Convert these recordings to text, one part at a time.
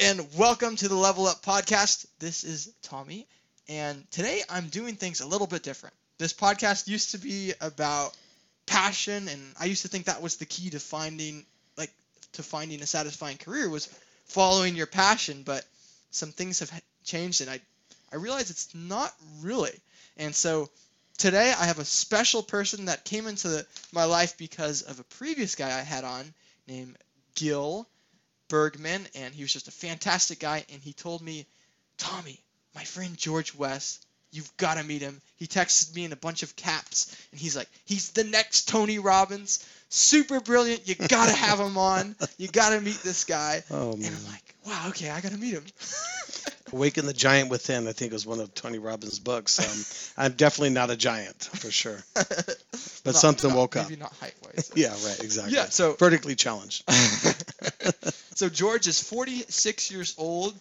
and welcome to the Level Up Podcast. This is Tommy, and today I'm doing things a little bit different. This podcast used to be about passion, and I used to think that was the key to finding, like, to finding a satisfying career was following your passion. But some things have changed, and I, I realize it's not really. And so today I have a special person that came into the, my life because of a previous guy I had on named Gil Bergman, and he was just a fantastic guy. And he told me, Tommy, my friend George West, you've got to meet him. He texted me in a bunch of caps, and he's like, he's the next Tony Robbins, super brilliant. You got to have him on. You got to meet this guy. Oh, and I'm like, wow, okay, I got to meet him. Awaken the Giant Within, I think it was one of Tony Robbins' books. Um, I'm definitely not a giant, for sure. But Not- something not- woke up. Maybe not height wise. Yeah, right, exactly. Yeah, so Vertically challenged. So George is 46 years old,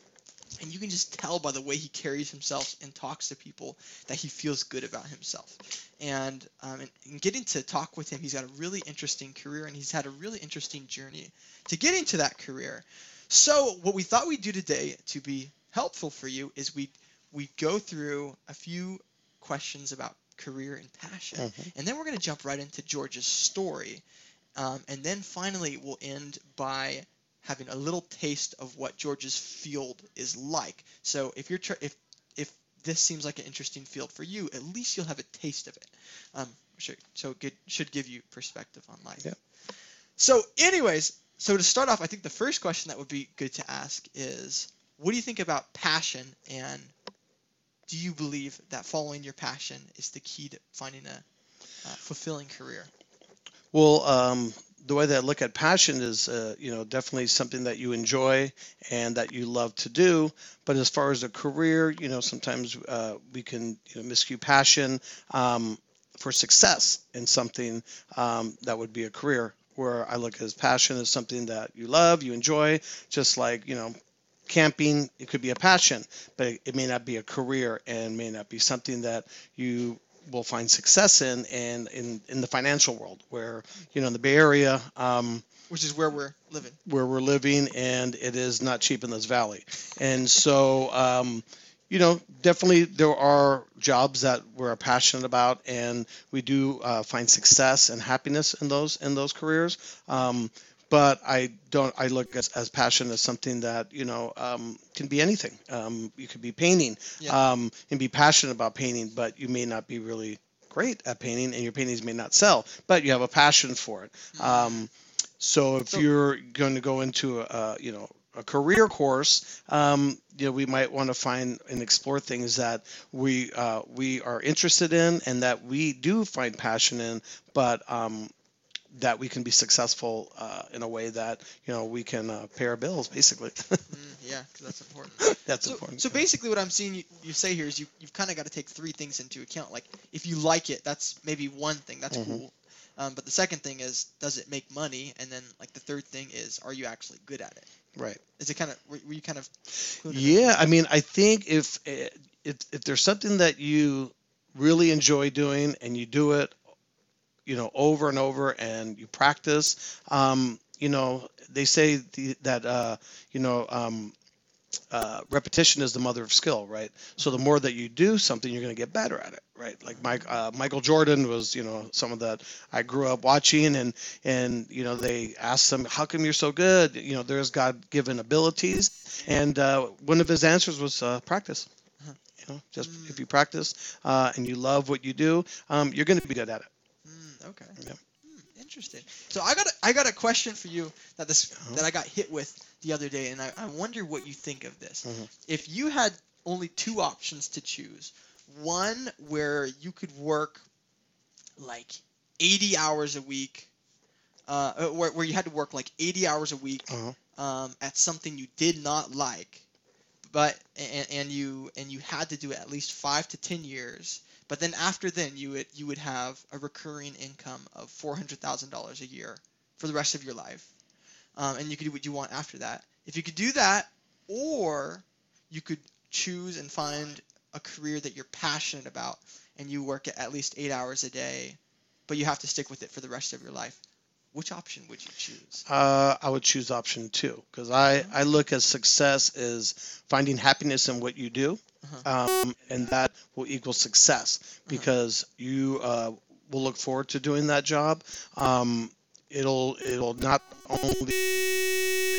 and you can just tell by the way he carries himself and talks to people that he feels good about himself. And um, in, in getting to talk with him, he's got a really interesting career, and he's had a really interesting journey to get into that career. So what we thought we'd do today to be helpful for you is we we go through a few questions about career and passion, Mhm. and then we're going to jump right into George's story. Um, and then finally, we'll end by having a little taste of what George's field is like. So if you're tr- if if this seems like an interesting field for you, at least you'll have a taste of it. Um, sure, so good should give you perspective on life. Yep. So, anyways, so to start off, I think the first question that would be good to ask is, what do you think about passion, and do you believe that following your passion is the key to finding a uh, fulfilling career? Well, um, the way that I look at passion is, uh, you know, definitely something that you enjoy and that you love to do. But as far as a career, you know, sometimes uh, we can you know, miscue passion um, for success in something um, that would be a career. Where I look at as passion as something that you love, you enjoy, just like you know, camping. It could be a passion, but it may not be a career and may not be something that you will find success in and in, in the financial world where you know in the bay area um, Which is where we're living. where we're living and it is not cheap in this valley and so um, you know definitely there are jobs that we're passionate about and we do uh, find success and happiness in those in those careers um, but I don't. I look as, as passion as something that you know um, can be anything. Um, you could be painting Yeah. um, and be passionate about painting, but you may not be really great at painting, and your paintings may not sell, but you have a passion for it. Um, so if So- you're going to go into a, a you know a career course, um, you know we might want to find and explore things that we uh, we are interested in and that we do find passion in, but um, that we can be successful uh, in a way that you know we can uh, pay our bills basically. Mm, yeah, 'cause that's important. That's so, important. so basically, what I'm seeing you, you say here is you, you've kind of got to take three things into account. Like, if you like it, that's maybe one thing. That's Mhm. cool. Um, but the second thing is, does it make money? And then, like, the third thing is, are you actually good at it? right. Is it kind of, were, were you kind of. Yeah, I mean, I think if if if there's something that you really enjoy doing and you do it, you know, over and over and you practice, um, you know, they say the, that uh, you know. Um, uh, repetition is the mother of skill, right? So the more that you do something, you're going to get better at it, right? Like Mike, uh, Michael Jordan was, you know, someone that I grew up watching, and and you know they asked him, "How come you're so good?" You know, there's God-given abilities, and uh, one of his answers was uh, practice. Uh-huh. You know, just Mm. if you practice uh, and you love what you do, um, you're going to be good at it. Okay. Yep. Hmm, interesting. So I got a, I got a question for you that this Uh-huh. that I got hit with the other day, and I, I wonder what you think of this. Mhm. If you had only two options to choose, one where you could work like 80 hours a week, uh, uh, where, where you had to work like 80 hours a week Uh-huh. um, at something you did not like, but and, and you and you had to do it at least five to ten years. But then after then, you would you would have a recurring income of four hundred thousand dollars a year for the rest of your life, um, and you could do what you want after that. If you could do that, or you could choose and find a career that you're passionate about, and you work at least eight hours a day, but you have to stick with it for the rest of your life. which option would you choose? Uh, I would choose option two because I, I look at success as finding happiness in what you do, Uh-huh. um, and that will equal success because you uh, will look forward to doing that job. Um, it'll it'll not only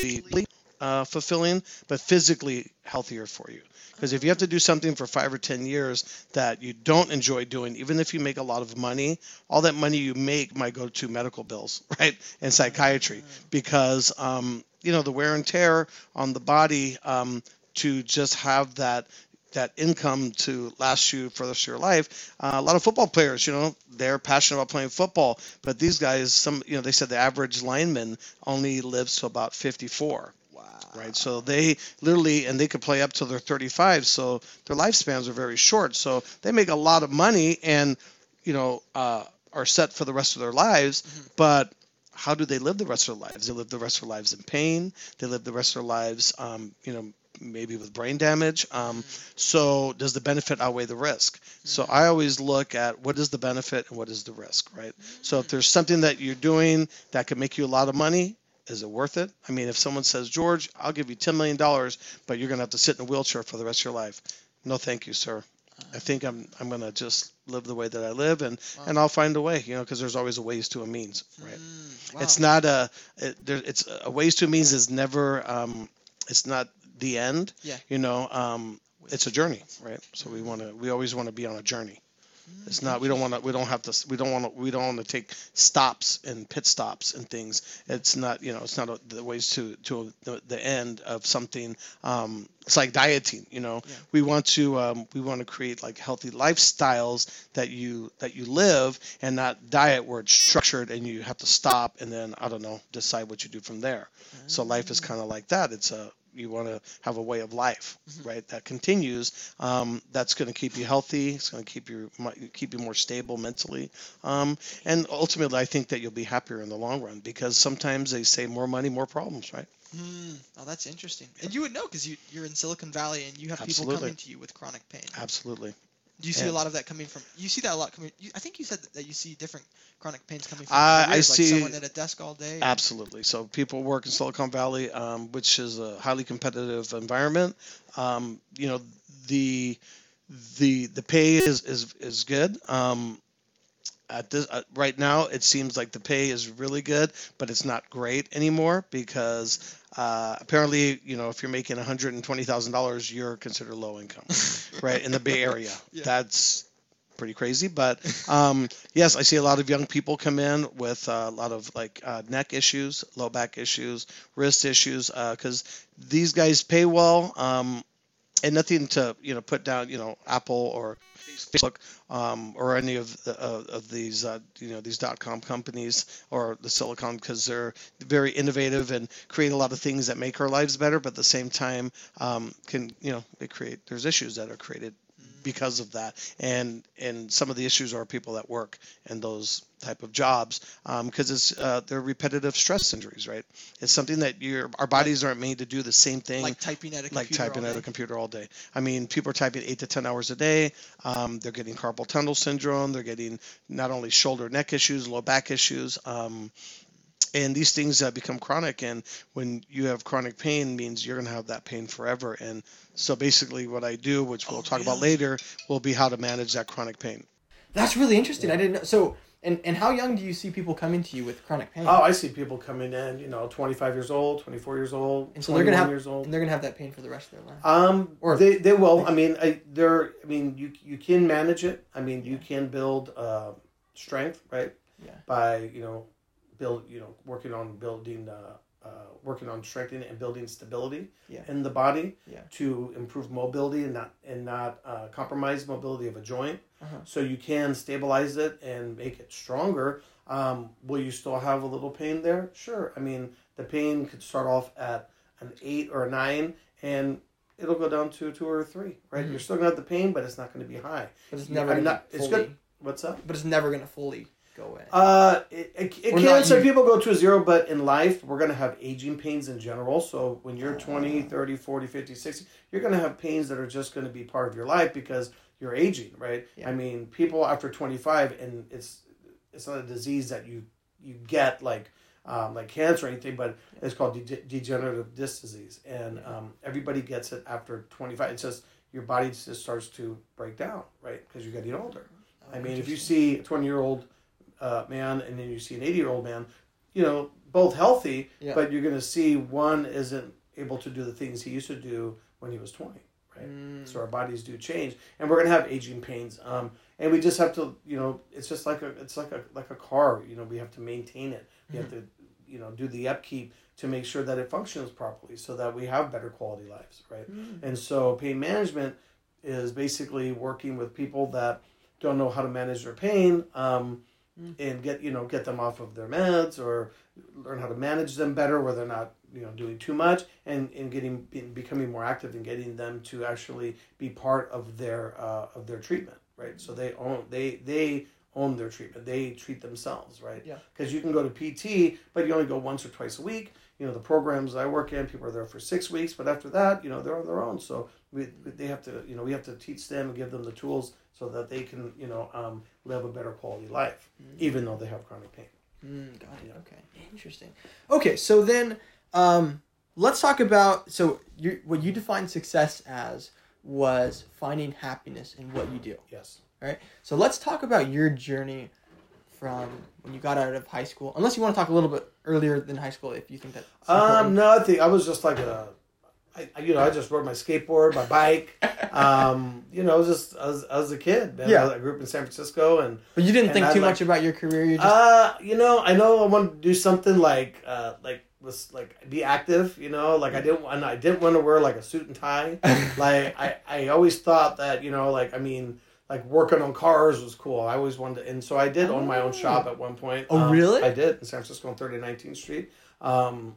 be uh, fulfilling, but physically healthier for you. Because if you have to do something for five or ten years that you don't enjoy doing, even if you make a lot of money, all that money you make might go to medical bills, right, and psychiatry, because um, you know the wear and tear on the body um, to just have that that income to last you for the rest of your life. Uh, a lot of football players, you know, they're passionate about playing football, but these guys, some, you know, they said the average lineman only lives to about 54 Wow. right? So they literally, and they could play up till they're 35, so their lifespans are very short. So they make a lot of money and, you know, uh, are set for the rest of their lives. Mhm. But how do they live the rest of their lives? They live the rest of their lives in pain. They live the rest of their lives, um, you know, maybe with brain damage. Um, so does the benefit outweigh the risk? So I always look at what is the benefit and what is the risk, right? So if there's something that you're doing that could make you a lot of money, is it worth it? I mean, if someone says, George, I'll give you $10 million, but you're going to have to sit in a wheelchair for the rest of your life. No, thank you, sir. I think I'm, I'm going to just live the way that I live and, Wow. and I'll find a way, you know, because there's always a ways to a means, right? Mm, wow. It's not a, it, there, it's a ways to a means is never, um, it's not the end, Yeah. you know, um, it's a journey, right? So we want to, we always want to be on a journey. Mm, It's not. We don't want to. We don't have to. We don't want to. We don't want to take stops and pit stops and things. It's not. You know. It's not a, the ways to to the, the end of something. Um, it's like dieting. You know. Yeah. We want to. Um, we want to create like healthy lifestyles that you that you live and not diet where it's structured and you have to stop and then I don't know decide what you do from there. So life is kind of like that. It's a you want to have a way of life, Mhm. right? That continues. Um, that's going to keep you healthy. It's going to keep you keep you more stable mentally, um, and ultimately, I think that you'll be happier in the long run because sometimes they say more money, more problems, right? Mm, oh, that's interesting. And you would know because you, you're in Silicon Valley and you have people coming to you with chronic pain. Absolutely. Do you see a lot of that coming from? You see that a lot coming. You, I think you said that you see different chronic pains coming from. I- I careers, like see- someone at a desk all day. Absolutely. So people work in Silicon Valley, um, which is a highly competitive environment. Um, you know, the the the pay is is is good. Um, at this uh, right now, it seems like the pay is really good, but it's not great anymore because uh, apparently, you know, if you're making one hundred and twenty thousand dollars, you're considered low income, right? In the Bay Area, Yeah. that's pretty crazy. But um, yes, I see a lot of young people come in with uh, a lot of like uh, neck issues, low back issues, wrist issues, because these guys pay well. Um, and nothing to you know put down you know Apple or Facebook um, or any of the, uh, of these uh, you know these dot com companies or the Silicon because they're very innovative and create a lot of things that make our lives better, but at the same time um, can you know they create there's issues that are created because of that and and some of the issues are people that work in those type of jobs because it's uh, they're repetitive stress injuries right it's something that your our bodies aren't made to do the same thing like typing at a like computer. typing all at day. a computer all day. I mean, people are typing eight to ten hours a day. Um, they're getting carpal tunnel syndrome. They're getting not only shoulder neck issues, low back issues. Um, and these things uh, become chronic, and when you have chronic pain, means you're going to have that pain forever. And so, basically, what I do, which we'll Oh, talk about later, will be how to manage that chronic pain. That's really interesting. I didn't know. So, and and how young do you see people coming to you with chronic pain? Oh, I see people coming in, you know, 25 years old, 24 years old, and so they're gonna 21 have years old. and they're gonna have that pain for the rest of their life. Um, Or- or they, they will. I mean, I, they're. I mean, you you can manage it. I mean, you can build uh, strength, right? Yeah. By you know, build you know, working on building, uh, uh, working on strengthening and building stability Yeah. in the body Yeah. to improve mobility and not and not uh, compromise mobility of a joint. Uh-huh. So you can stabilize it and make it stronger. Um, will you still have a little pain there? Sure. I mean, the pain could start off at an eight or a nine, and it'll go down to a two or a three. Right? Mhm. You're still gonna have the pain, but it's not going to be high. But it's never gonna not- it's good. What's up? But it's never gonna fully go away. Uh, it, it, it can. Some people go to a zero, but in life, we're going to have aging pains in general. So when you're 20, 30, 40, 50, 60, you're going to have pains that are just going to be part of your life because you're aging, right? Yeah. I mean, people after 25, and it's it's not a disease that you you get like um, like cancer or anything, but it's called de- degenerative disc disease, and um, everybody gets it after 25. It's just your body just starts to break down, right? Because you're getting older. I mean, if you see a 20 year old uh, man and then you see an 80 year old man, you know, both healthy, Yeah. but you're going to see one isn't able to do the things he used to do when he was 20, right? Mm. So our bodies do change, and we're going to have aging pains. Um, and we just have to, you know, it's just like a, it's like a, like a car. You know, we have to maintain it. We have to, you know, do the upkeep to make sure that it functions properly, so that we have better quality lives, right? And so pain management is basically working with people that don't know how to manage their pain um, and get you know get them off of their meds or learn how to manage them better where they're not you know doing too much and and getting be- becoming more active and getting them to actually be part of their uh, of their treatment right? So they own they they own their treatment. They treat themselves right? Yeah. because you can go to pt but you only go once or twice a week. You know the programs i work in people are there for six weeks but after that you know they're on their own. So we, they have to you know we have to teach them and give them the tools so that they can you know um, live a better quality life even though they have chronic pain Mm, got it. Okay, interesting. Okay, so then um, let's talk about so you what you define success as was finding happiness in what you do. yes All right. So let's talk about your journey from when you got out of high school. Unless you want to talk a little bit earlier than high school, if you think that's um important. no i think i was just like a I, you know, I just rode my skateboard, my bike. Um, you know, just as, as a kid, man. Yeah. I grew up in San Francisco, and but you didn't think I too like- much about your career. You just Uh, you know, I know I want to do something like, uh, like was like be active. You know, like I didn't, want I didn't want to wear like a suit and tie. like I, I always thought that you know, like I mean, like working on cars was cool. I always wanted, to, and so I did own my own shop at one point. Oh, Um, really? I did in San Francisco on 30 19th Street. Um,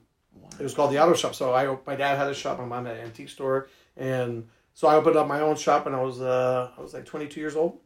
it was called the Auto Shop. So I, my dad had a shop, my mom had an antique store, and so I opened up my own shop, when I was, uh, I was like 22 years old.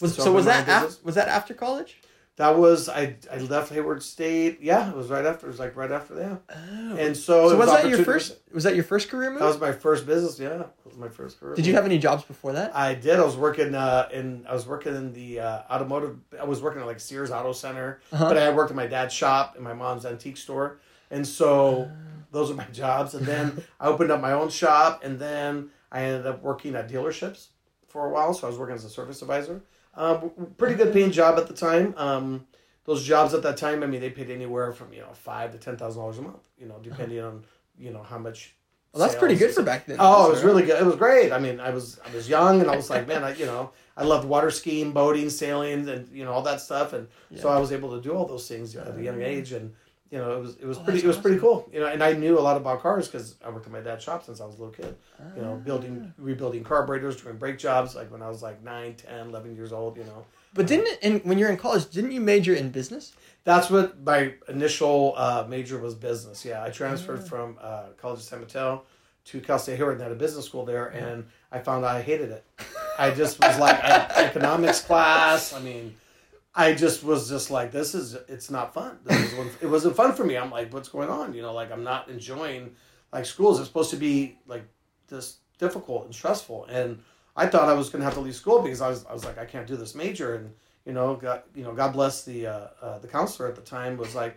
was, so so, was that af- was that after college? That was I. I left Hayward State. Yeah, it was right after. It was like right after that. Oh. And so, so it was that your first? Was that your first career move? That was my first business. Yeah, that was my first career. Did you have any jobs before that? I did. I was working uh, in. I was working in the uh, automotive. I was working at like Sears Auto Center, Uh-huh. but I worked at my dad's shop and my mom's antique store, and so those are my jobs. And then I opened up my own shop, and then I ended up working at dealerships for a while. So I was working as a service advisor. Um, pretty good paying job at the time. Um, those jobs at that time, I mean, they paid anywhere from you know five to ten thousand dollars a month. You know, depending on you know how much. Well, that's pretty good for back then. Oh, it was really good. It was great. I mean, I was I was young and I was like, man, I you know, I loved water skiing, boating, sailing, and you know all that stuff, and so I was able to do all those things at a young age, and you know it was it was Oh, pretty it was pretty cool. You know, and I knew a lot about cars because I worked at my dad's shop since I was a little kid. You Ah. know, building rebuilding carburetors, doing brake jobs, like when I was like 9, 10, 11 years old. You know, But didn't it, in, when you're in college, didn't you major in business? that's what my initial uh, major was business. Yeah, I transferred from uh, College of San Mateo to Cal State Hayward and had a business school there, and I found out I hated it. I just was like I, economics class. I mean, I just was just like this is it's not fun. This is, it wasn't fun for me. I'm like, what's going on? You know, like I'm not enjoying like schools. It's supposed to be like this difficult and stressful, and I thought I was going to have to leave school because I was I was like I can't do this major, and you know, God, you know, God bless the uh, uh, the counselor at the time was like,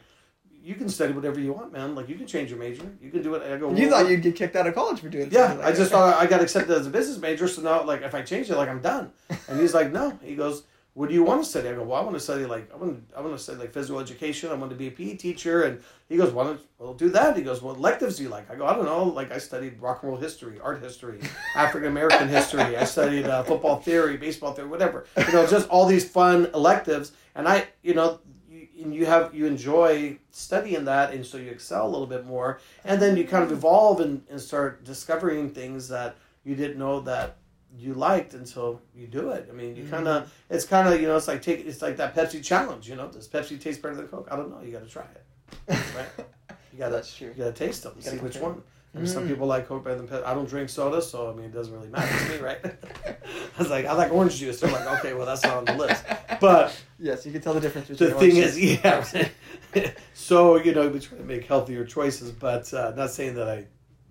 you can study whatever you want, man. Like you can change your major, you can do it. I go, You "Well, thought you'd get kicked out of college for doing yeah, something I just that. thought I got accepted as a business major, so now like if I change it, like I'm done. And he's like, no. He goes, what do you want to study? I go, well, I want to study like I want to I want to study like physical education. I want to be a PE teacher. And he goes, why don't well do that? He goes, what electives do you like? I go, I don't know. Like I studied rock and roll history, art history, African American history. I studied uh, football theory, baseball theory, whatever. You know, just all these fun electives. And I, you know. You, and you have you enjoy studying that and so you excel a little bit more and then you kind of evolve and, and start discovering things that you didn't know that you liked until you do it. I mean, you kind of it's kind of you know it's like take it's like that Pepsi challenge. You know, does Pepsi taste better than Coke? I don't know. You got to try it. Right? You got to you got to taste them. gotta See which one. I mean, Some people like Coke better than Pepsi. I don't drink soda, so I mean, it doesn't really matter to me, right? I was like, I like orange juice. So I'm like, okay, well, that's not on the list. But Yes, you can tell the difference between the thing is, yeah. so you know, we try to make healthier choices, but uh, not saying that I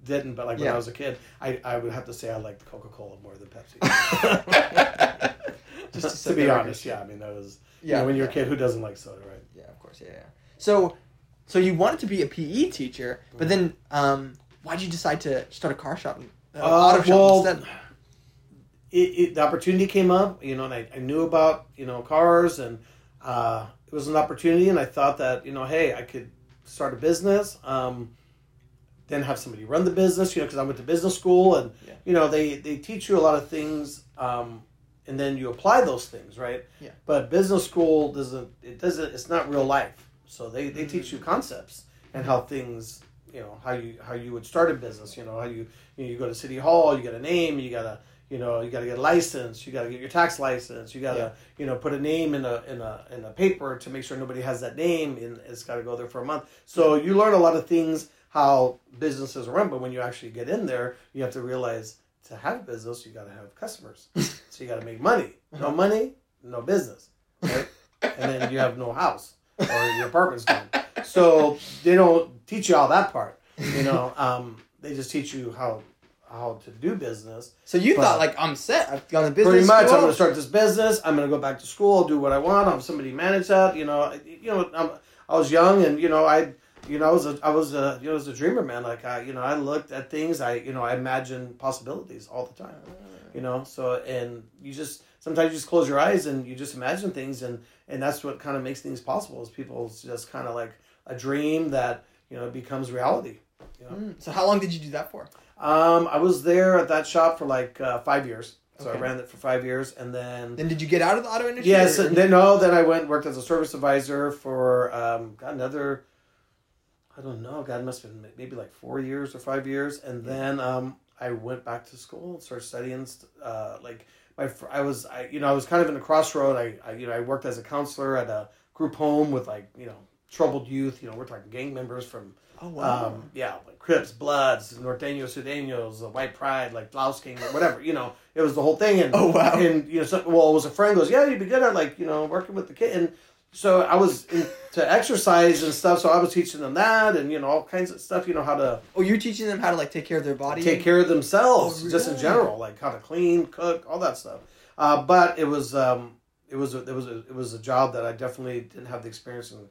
didn't. But like when Yeah. I was a kid, I, I would have to say I liked Coca Cola more than Pepsi. Just to to, be honest, yeah. I mean, that was Yeah, yeah. when you're yeah. a kid, who doesn't like soda, right? Yeah, of course. Yeah, yeah. So, So you wanted to be a PE teacher, but then um, why did you decide to start a car shop, uh, Uh, auto shop well, instead? it, it, the opportunity came up, you know, and I, I knew about, you know, cars and uh, it was an opportunity and I thought that, you know, hey, I could start a business, um, then have somebody run the business, you know, because I went to business school and, Yeah. you know, they, they teach you a lot of things um, and then you apply those things, right? Yeah. But business school doesn't, it doesn't, it's not real life. So they, they teach you concepts and how things, you know, how you, how you would start a business, you know, how you, you, know, you go to city hall, you get a name, you got to, you know, you got to get a license, you got to get your tax license, you got to, Yeah. you know, put a name in a in a in a paper to make sure nobody has that name, and it's got to go there for a month. So you learn a lot of things how businesses run, but when you actually get in there, you have to realize to have a business, you got to have customers, so you got to make money. No money, no business, right? and then you have no house or your apartment's gone. So they don't teach you all that part, you know. Um, they just teach you how how to do business. So you But- thought like I'm set. I've gone to business Pretty much, I'm going to start this business. I'm going to go back to school, do what I want. I'm somebody manage that. You know, you know, I'm, I was young, and you know, I, you know, I was a, I was a, you know, I was a dreamer, man. Like I, you know, I looked at things. I, you know, I imagined possibilities all the time. You know, so and you just sometimes you just close your eyes and you just imagine things, and and that's what kind of makes things possible. Is people just kind of like a dream that you know becomes reality. You know. Mm, So how long did you do that for? Um, I was there at that shop for like uh, five years. So I ran it for five years, and then Then did you get out of the auto industry? yes, or- and then no, then I went and worked as a service advisor for um, got another. I don't know. God must have been maybe like four years or five years, and then um, I went back to school and started studying. Uh, like my, fr- I was, I you know, I was kind of in a crossroad. I, I, you know, I worked as a counselor at a group home with like you know troubled youth. You know, we're talking gang members from oh wow. um, yeah, like Crips, Bloods, Norteños, Sureños, White Pride, like Blouse King, or whatever. You know, it was the whole thing. And Oh, wow. And you know, so, well, it was a friend goes, yeah, you'd be good at like you know working with the kid. And so I was into exercise and stuff. So I was teaching them that, and you know all kinds of stuff. You know how to oh, you're teaching them how to like take care of their body. take care of themselves, Oh, just in general, like how to clean, cook, all that stuff. Uh, but it was um, it was a, it was a, it was a job that I definitely didn't have the experience and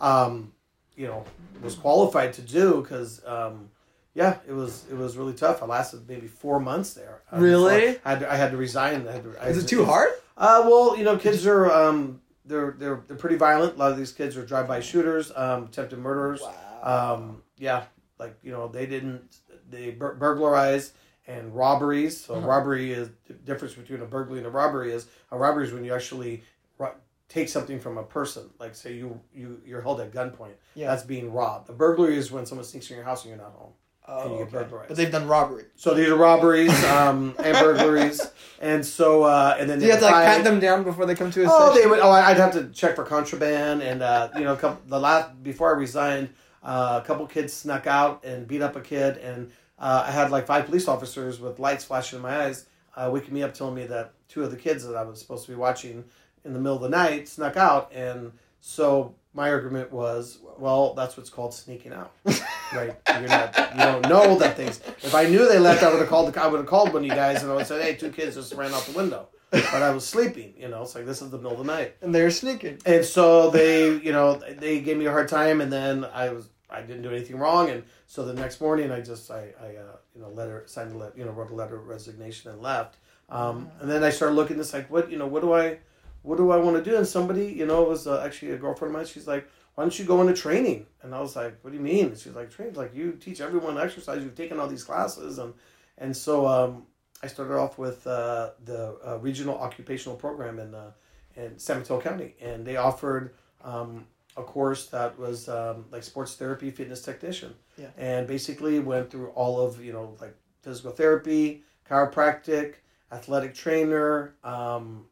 um, you know was qualified to do because um, yeah, it was it was really tough. I lasted maybe four months there. uh, Really? I had to, I had to resign. I had to, I Is it to- too hard? uh, well, you know, kids are um, they're they're they're pretty violent. A lot of these kids are drive-by shooters, um, attempted murderers. Wow. Um, yeah, like you know, they didn't they bur- burglarize and robberies. So Uh-huh. robbery is the difference between a burglary and a robbery is a robbery is when you actually ro- take something from a person. Like say you you you're held at gunpoint. Yeah. That's being robbed. A burglary is when someone sneaks in your house and you're not home. Oh, and you get okay. burglarized. But they've done robbery. So these are robberies um, and burglaries, and so uh, and then Do you have to like pat them down before they come to a Oh, session? they would. Oh, I'd have to check for contraband, and uh, you know, couple, the last before I resigned, uh, a couple kids snuck out and beat up a kid, and uh, I had like five police officers with lights flashing in my eyes, uh, waking me up, telling me that two of the kids that I was supposed to be watching in the middle of the night snuck out, and so my argument was, well, that's what's called sneaking out, right? You're not, you don't know that things. If I knew they left, I would have called. The, I would have called one of you guys, and I would have said, hey, two kids just ran out the window, but I was sleeping. You know, it's like this is the middle of the night. and they're sneaking. And so they, you know, they gave me a hard time, and then I was, I didn't do anything wrong, and so the next morning I just, I, I, uh, you know, letter signed a letter, you know, wrote a letter of resignation and left. Um, and then I started looking. It's like, what, you know, what do I, what do I want to do? And somebody, you know, it was uh, actually a girlfriend of mine. She's like, why don't you go into training? And I was like, what do you mean? And she's like, training, like you teach everyone exercise. You've taken all these classes, and and so um, I started off with uh, the uh, regional occupational program in. Uh, in San Mateo County, and they offered um, a course that was um, like sports therapy fitness technician, Yeah. and basically went through all of you know like physical therapy, chiropractic, athletic trainer. Um,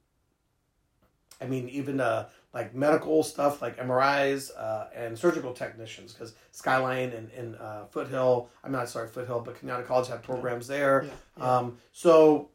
I mean, even uh, like medical stuff like MRIs uh, and surgical technicians because Skyline and, and uh, Foothill, I'm not sorry, Foothill, but Cañada College had programs there. Yeah, yeah. Um, so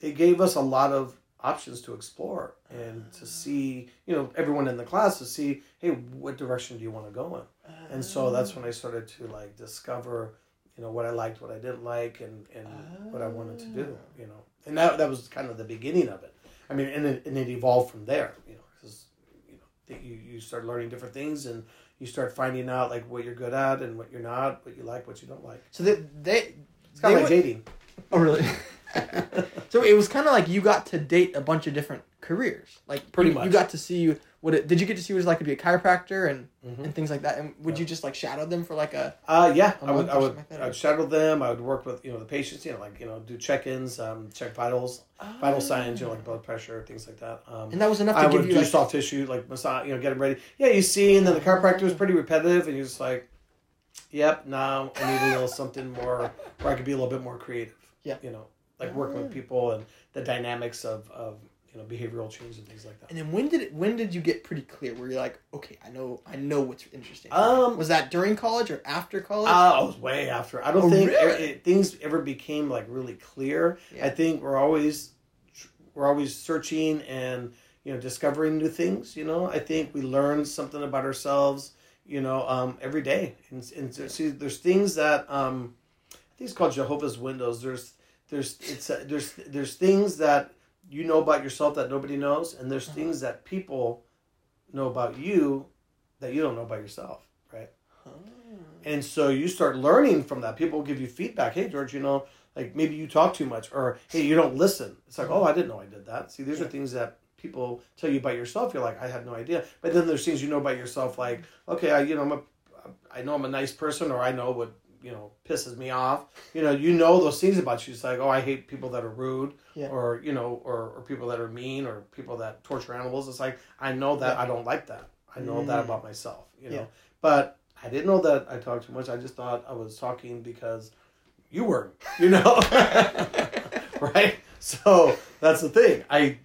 it gave us a lot of options to explore and to see, you know, everyone in the class to see, hey, what direction do you want to go in? And so that's when I started to like discover, you know, what I liked, what I didn't like, and, and what I wanted to do, you know. And that, that was kind of the beginning of it. I mean, and it, and it evolved from there, you know, because, you know, that you, you start learning different things and you start finding out like what you're good at and what you're not, what you like, what you don't like. So they they It's kind of like would- dating. Oh really? so it was kind of like you got to date a bunch of different careers. Like Pretty you, much. you got to see what it. Did you get to see what it's like to be a chiropractor and Mhm. and things like that? And would Yeah. you just like shadow them for like a? Uh, yeah, A I would, I would, like I would shadow them. I would work with you know the patients, you know, like you know, do check-ins, um, check vitals, vital signs, you know, like blood pressure, things like that. Um, And that was enough to I give would you do like. soft tissue, like massage, you know, get them ready. Yeah, you see, and then the chiropractor was pretty repetitive, and you're just like, yep, now I need a little something more, where I could be a little bit more creative. Yeah. You know, like working with people and the dynamics of, of you know, behavioral change and things like that. And then when did it, when did you get pretty clear where you're like, okay, I know I know what's interesting. Um, was that during college or after college? Uh, I was way after. I don't Oh, think really? it, things ever became like really clear. Yeah. I think we're always we're always searching and you know discovering new things. You know, I think we learn something about ourselves. You know, um, every day. And, and so- see, there's things that um, I think it's called Johari's Windows. There's there's it's uh, there's there's things that you know about yourself that nobody knows, and there's uh-huh. things that people know about you that you don't know about yourself. Right. Oh. And so you start learning from that. People give you feedback. Hey, George, you know, like maybe you talk too much, or hey, you don't listen. It's like, oh, I didn't know I did that. See, these are things that people tell you about yourself. You're like, I had no idea. But then there's things you know about yourself, like, okay, I, you know, I'm a, I know I'm a nice person, or I know what you know pisses me off. You know, you know those things about you. It's like, oh, I hate people that are rude, Yeah. or you know, or, or people that are mean, or people that torture animals. It's like I know that Yeah. I don't like that. I know that Mm. about myself. You know, Yeah. but I didn't know that I talked too much. I just thought I was talking because you weren't, you know? right? So that's the thing. I,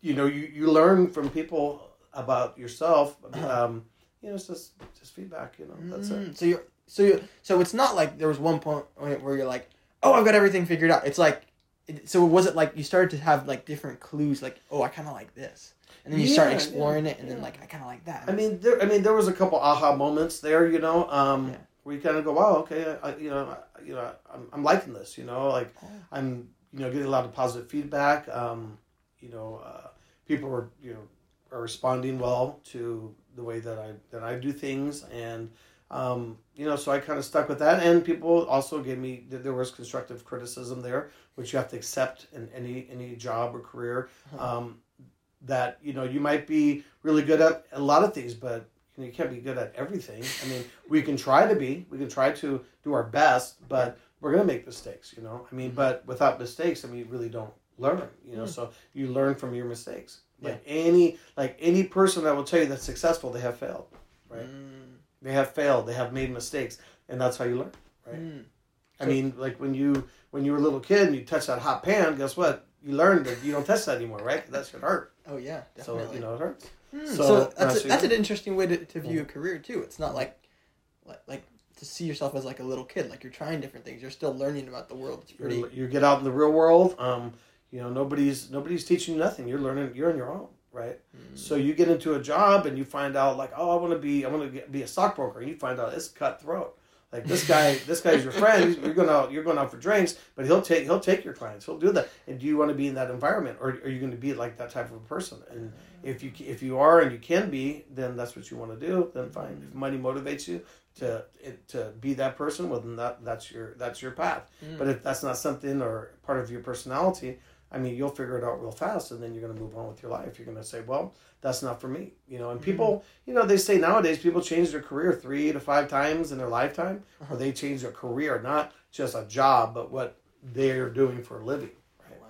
you know, you, you learn from people about yourself. Um, you know, it's just, just feedback, you know, that's it. Mm, So you're so you so it's not like there was one point where you're like, oh, I've got everything figured out. It's like, it, so was it like you started to have like different clues, like, oh, I kind of like this, and then you start exploring yeah, it, and then like I kind of like that. I mean, there, I mean, there was a couple aha moments there, you know, um, Yeah. where you kind of go, wow, okay, I, you know, I, you know, I'm, I'm liking this, you know, like Oh. I'm, you know, getting a lot of positive feedback. Um, you know, uh, people are, you know, are responding well to the way that I that I do things, and um, you know, so I kind of stuck with that. And people also gave me there was constructive criticism there, which you have to accept in any any job or career. Uh-huh. Um, that you know you might be really good at a lot of things, but you, know, you can't be good at everything. I mean, we can try to be, we can try to do our best, but we're gonna make mistakes. You know, I mean, but without mistakes, I mean, you really don't learn. You know, so you learn from your mistakes. Like any like any person that will tell you that's successful, they have failed. Right? Mm, They have failed. They have made mistakes, and that's how you learn. Right. mm. I So- mean, like when you when you were a little kid and you touch that hot pan, guess what? You learned that you don't touch that anymore, right? That should hurt. Oh yeah, definitely. So you know it hurts. Mm, So, so, that's a, that's an interesting way to, to view a career too. It's not like, like like to see yourself as like a little kid. Like you're trying different things. You're still learning about the world. It's pretty. You're, you get out in the real world. Um, you know nobody's nobody's teaching you nothing. You're learning. You're on your own, right? Mm. So you get into a job and you find out like, oh, I want to be, I want to be a stockbroker. And you find out it's cutthroat. Like this guy, this guy's your friend. You're going out, you're going out for drinks, but he'll take, he'll take your clients. He'll do that. And do you want to be in that environment, or are you going to be like that type of a person? And if you if you are and you can be, then that's what you want to do. Then fine. If money motivates you to to be that person, well, then that that's your that's your path. Mm. But if that's not something or part of your personality, I mean, you'll figure it out real fast, and then you're going to move on with your life. You're going to say, "Well, that's not for me," you know. And people, mm-hmm. you know, they say nowadays people change their career three to five times in their lifetime, or they uh-huh. change their career, not just a job, but what they're doing for a living, right? Wow.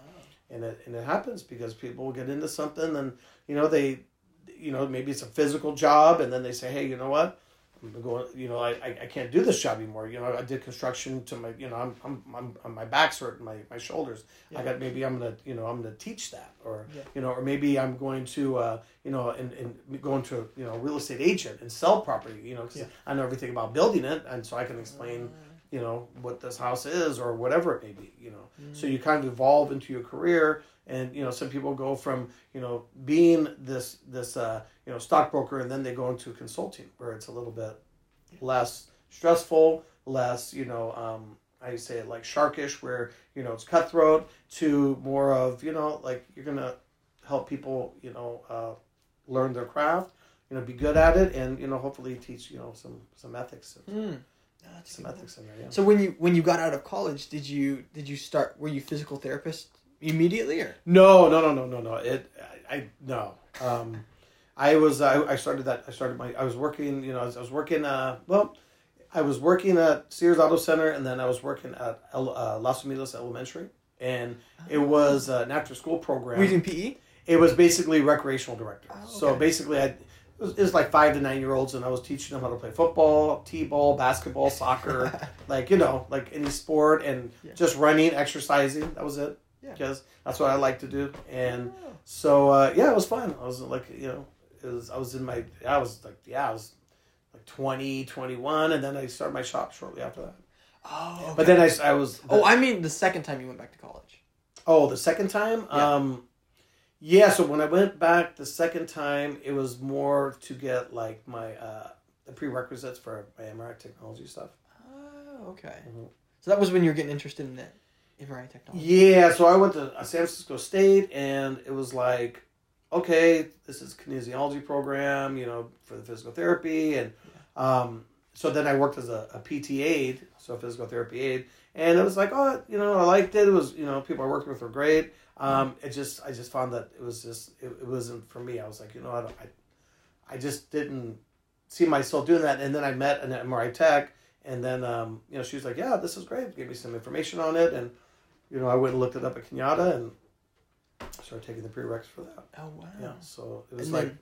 And it and it happens because people get into something, and you know they, you know, maybe it's a physical job, and then they say, "Hey, you know what?" Going, you know, I, I, I can't do this job anymore. You know, I did construction to my, you know, I'm, I'm, I'm, my back's hurting, my, my shoulders. I got, maybe I'm going to, you know, I'm going to teach that or, Yeah. you know, or maybe I'm going to, uh, you know, and, and go into, you know, a real estate agent and sell property, you know, because Yeah. I know everything about building it. And so I can explain, you know, what this house is or whatever it may be, you know. So you kind of evolve into your career. And, you know, some people go from, you know, being this, this, uh, you know, stockbroker and then they go into consulting where it's a little bit less stressful, less, you know, um, I say it like sharkish, where you know it's cutthroat, to more of you know like you're gonna help people, you know, uh, learn their craft, you know be good at it and you know hopefully teach you know some some ethics and Mm. Some ethics in there. Yeah. So when you when you got out of college, did you did you start? Were you physical therapist immediately, or No, no, no, no, no, no. It, I, I no. Um, I was, I, I started that. I started my. I was working. You know, I was, I was working. Uh, well, I was working at Sears Auto Center, and then I was working at El, uh, Las Humillas Elementary, and it was an after-school program. were you doing PE? It was basically recreational director. Oh, So basically, I it was, it was like five to nine year olds, and I was teaching them how to play football, t-ball, basketball, soccer, like you know, like any sport, and Yeah. just running, exercising. That was it. Yeah. Because that's what I like to do, and Oh. so uh, yeah, it was fun. I was like, you know, it was I was in my I was like yeah I was like 20, 21, and then I started my shop shortly after that. Oh, But then I, I was oh, I mean the second time you went back to college. Oh, the second time? Yeah. Um yeah, so when I went back the second time, it was more to get like my uh the prerequisites for my MRI technology stuff. Oh, okay. Mhm. So that was when you were getting interested in that MRI technology. Yeah, so I went to uh, San Francisco State and it was like okay, this is kinesiology program, you know, for the physical therapy and um so then I worked as a, a PT aide, so physical therapy aide, and it was like, oh, you know, I liked it. It was, you know, people I worked with were great. Um, it just, I just found that it was just, it, it wasn't for me. I was like, you know, I I, I just didn't see myself doing that. And then I met an MRI tech, and then, um, you know, she was like, yeah, this is great. Gave me some information on it, and you know, I went and looked it up at Cañada and started taking the prereqs for that. Oh wow. Yeah, so it was And like. then-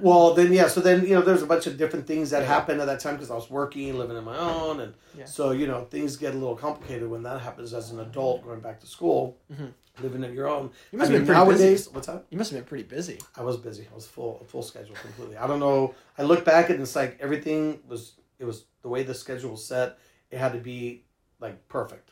Well, then yeah, so then you know, there's a bunch of different things that Yeah. happened at that time because I was working, living on my own, and Yeah. so you know, things get a little complicated when that happens as an adult going back to school, Mhm. living on your own. You must I have been pretty nowadays, busy. what's that? You must have been pretty busy. I was busy. I was full, full schedule completely. I don't know. I look back and it's like everything was. It was the way the schedule was set. It had to be like perfect.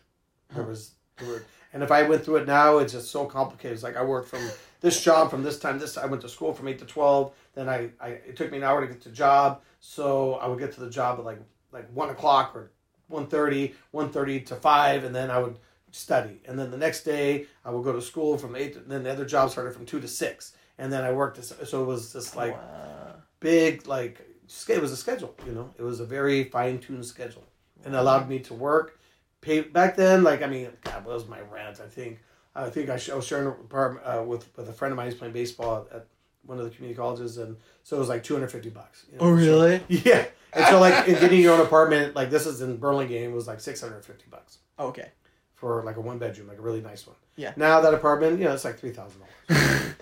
There was, there were, and if I went through it now, it's just so complicated. It's like I worked from this job from this time. This I went to school from eight to twelve. Then I, I it took me an hour to get to the job. So I would get to the job at like like one o'clock or 1.30, 1.30 to five, and then I would study. And then the next day I would go to school from eight. To, then the other job started from two to six, and then I worked. So it was just like Wow. big like it was a schedule. You know, it was a very fine tuned schedule, and it allowed me to work. Pay back then, like I mean, God, what was my rent? I think I think I, sh- I was sharing an apartment uh, with with a friend of mine who's playing baseball at one of the community colleges, and so it was like two hundred fifty bucks. you know, Oh so- really? yeah. And so like in getting your own apartment, like this is in Burlingame, was like six hundred fifty bucks Oh, okay. for like a one bedroom, like a really nice one. Yeah. Now that apartment, you know, it's like three thousand dollars.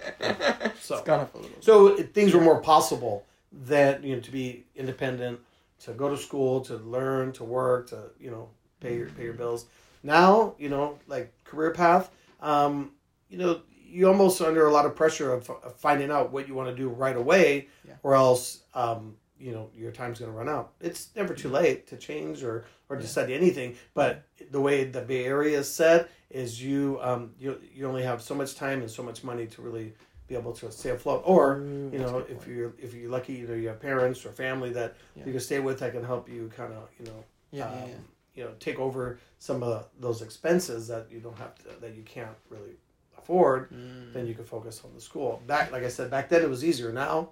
So- it's gone up a little. So it, things were more possible that you know to be independent, to go to school, to learn, to work, to you know pay your pay your bills. Now you know like career path, um, you know you almost under a lot of pressure of, of finding out what you want to do right away, Yeah. or else um, you know your time's going to run out. It's never too late to change or or to Yeah. study anything, but the way the Bay Area is set is you um, you you only have so much time and so much money to really be able to stay afloat or you know if you're if you're lucky you know you have parents or family that Yeah. you can stay with that can help you kind of you know um, yeah, yeah. You know take over some of those expenses that you don't have to that you can't really afford Mm. then you can focus on the school back like i said back then it was easier now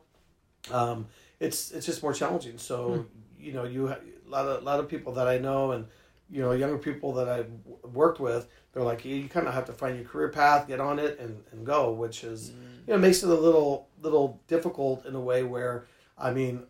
um, it's it's just more challenging so Hmm. you know you a lot of a lot of people that i know and you know younger people that i've worked with they're like you, you kind of have to find your career path get on it and, and go which is Mm. you know makes it a little little difficult in a way where i mean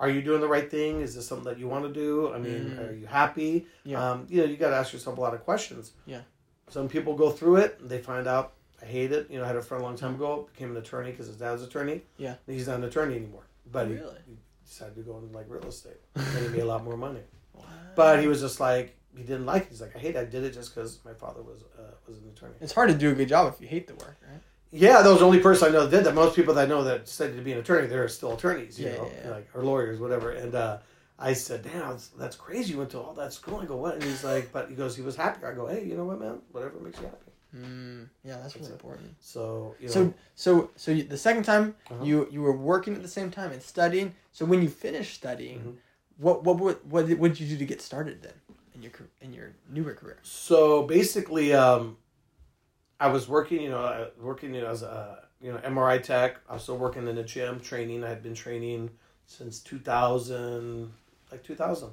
are you doing the right thing is this something that you want to do i mean Mm. are you happy Yeah. um, you know you got to ask yourself a lot of questions Yeah. some people go through it and they find out i hate it you know i had a friend a long time ago became an attorney because his dad was an attorney Yeah. he's not an attorney anymore but he, Really? he decided to go into like real estate and he made a lot more money Wow. but he was just like he didn't like it. he's like i hate it. i did it just because my father was uh, was an attorney It's hard to do a good job if you hate the work, right? Yeah, that was the only person I know that did that. Most people that I know that studied to be an attorney, they're still attorneys, you Yeah, know, yeah, like or lawyers, whatever. And uh, I said, "Damn, that's, that's crazy. You went to all that school." I go, "What?" And he's like, "But he goes, he was happy." I go, "Hey, you know what, man? Whatever makes you happy." Mm, yeah, that's really it. important. So, you know, So, so, so you, the second time Uh-huh. you you were working at the same time and studying. So when you finished studying, Mhm. what what what what did, what did you do to get started then in your in your newer career? so basically, um, I was working, you know, working you know, as a you know MRI tech. I was still working in the gym, training. I had been training since 2000, like 2000,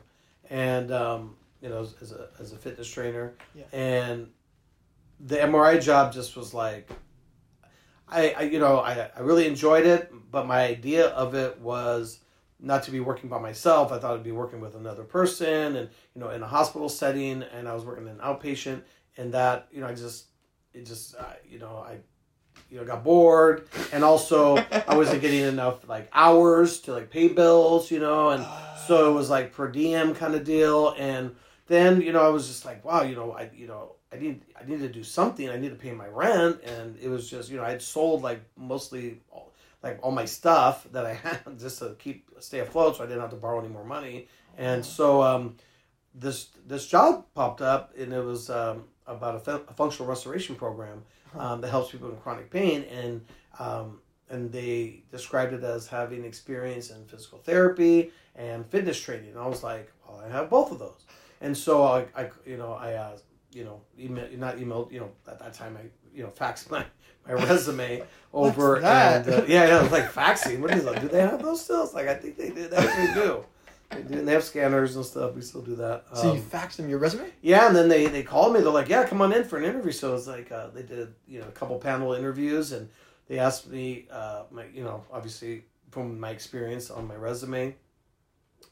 and um, you know as, as a as a fitness trainer. Yeah. And the MRI job just was like, I, I you know I I really enjoyed it, but my idea of it was not to be working by myself. I thought I'd be working with another person and, you know, in a hospital setting and I was working in an outpatient and that, you know, I just, it just, uh, you know, I, you know, got bored and also I wasn't getting enough like hours to like pay bills, you know, and so it was like per diem kind of deal. And then, you know, I was just like, wow, you know, I, you know, I need, I need to do something. I need to pay my rent. And it was just, you know, I had sold like mostly all, like all my stuff that I had just to keep stay afloat, so I didn't have to borrow any more money. And so um, this this job popped up, and it was um, about a, a functional restoration program um, that helps people in chronic pain, and um, and they described it as having experience in physical therapy and fitness training. And I was like, well, I have both of those. And so I, I you know, I uh, you know, email not emailed, you know, at that time I you know faxed my my resume over What's that? and uh, yeah, yeah, it was like faxing. What is that? Do they have those still? It's like I think they did. They actually do. They do. They have scanners and stuff. We still do that. So Um, you faxed them your resume? yeah, and then they, they called me. They're like, "Yeah, come on in for an interview." So it's like uh, they did you know a couple panel interviews, and they asked me uh, my you know obviously from my experience on my resume,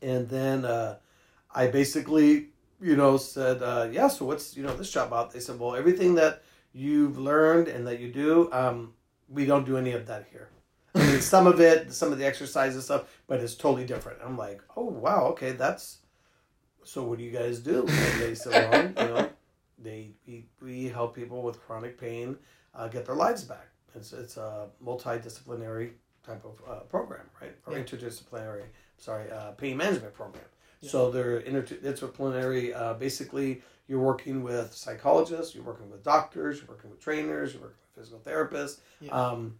and then uh, I basically you know said, uh, "Yeah, so what's you know this job about?" They said, "Well, everything that you've learned and that you do, um, we don't do any of that here." I mean, some of it, some of the exercises stuff, but it's totally different. I'm like, oh wow, okay, that's so what do you guys do? And they said, well, you know, they we, we help people with chronic pain uh, get their lives back. It's it's a multidisciplinary type of uh, program, right? Or Yeah. interdisciplinary, sorry, uh, pain management program. So they're interdisciplinary. Uh, basically, you're working with psychologists, you're working with doctors, you're working with trainers, you're working with physical therapists. Yeah. Um,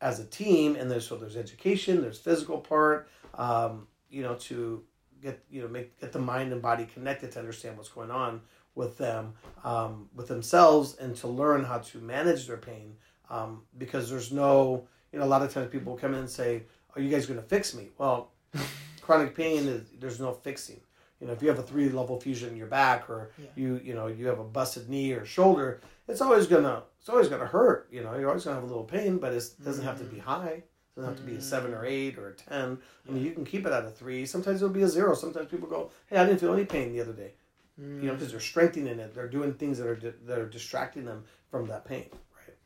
as a team, and there's so there's education, there's physical part, um, you know, to get you know make get the mind and body connected to understand what's going on with them um, with themselves and to learn how to manage their pain um, because there's no you know a lot of times people come in and say are you guys going to fix me? Well chronic pain is there's no fixing you know if you have a three level fusion in your back or Yeah. you you know you have a busted knee or shoulder it's always gonna it's always gonna hurt you know you're always gonna have a little pain but it doesn't have to be mm. high it doesn't have to be a mm. seven or eight or a ten I mean, you can keep it at a three. Sometimes it'll be a zero. Sometimes people go, "Hey, I didn't feel any pain the other day," you know, because mm. they're strengthening it. They're doing things that are di- that are distracting them from that pain.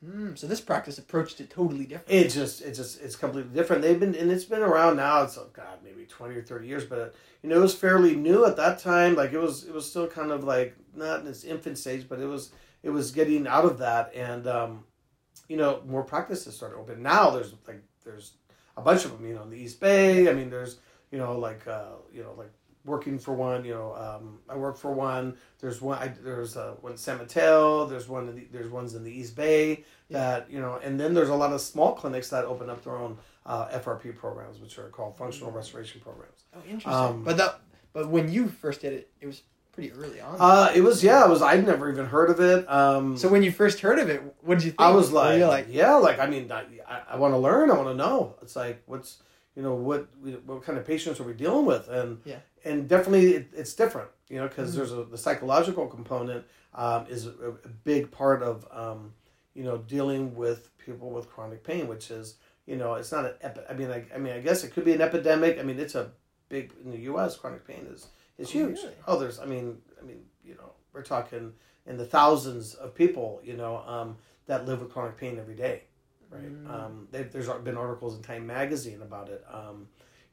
Mm, so this practice approached it totally different. It just, it just, it's completely different. They've been, and it's been around now. It's oh God, maybe twenty or thirty years, but you know, it was fairly new at that time. Like it was, it was still kind of like not in its infant stage, but it was, it was getting out of that, and um, you know, more practices started open. Now there's like there's a bunch of them. You know, in the East Bay. I mean, there's you know like uh, you know like working for one. You know, um, I work for one. There's one. I, there's uh, one in San Mateo. There's one. In the, there's ones in the East Bay that you know, and then there's a lot of small clinics that open up their own uh, FRP programs, which are called functional restoration programs. Oh, interesting. Um, but that, but when you first did it, it was pretty early on. Uh, it was yeah, it was. I'd never even heard of it. Um, so when you first heard of it, what did you think? I was like, like, yeah, like I mean, I, I, I want to learn. I want to know. It's like, what's you know, what what kind of patients are we dealing with? And Yeah. And definitely it, it's different, you know, because Mhm. there's a the psychological component um, is a, a big part of um, you know dealing with people with chronic pain, which is you know it's not an epi- I mean I, I mean I guess it could be an epidemic. I mean it's a big in the U.S. chronic pain is is Oh, huge. really? Oh, there's I mean I mean you know we're talking in the thousands of people you know um, that live with chronic pain every day, right? Mm. Um, there's been articles in Time Magazine about it. Um,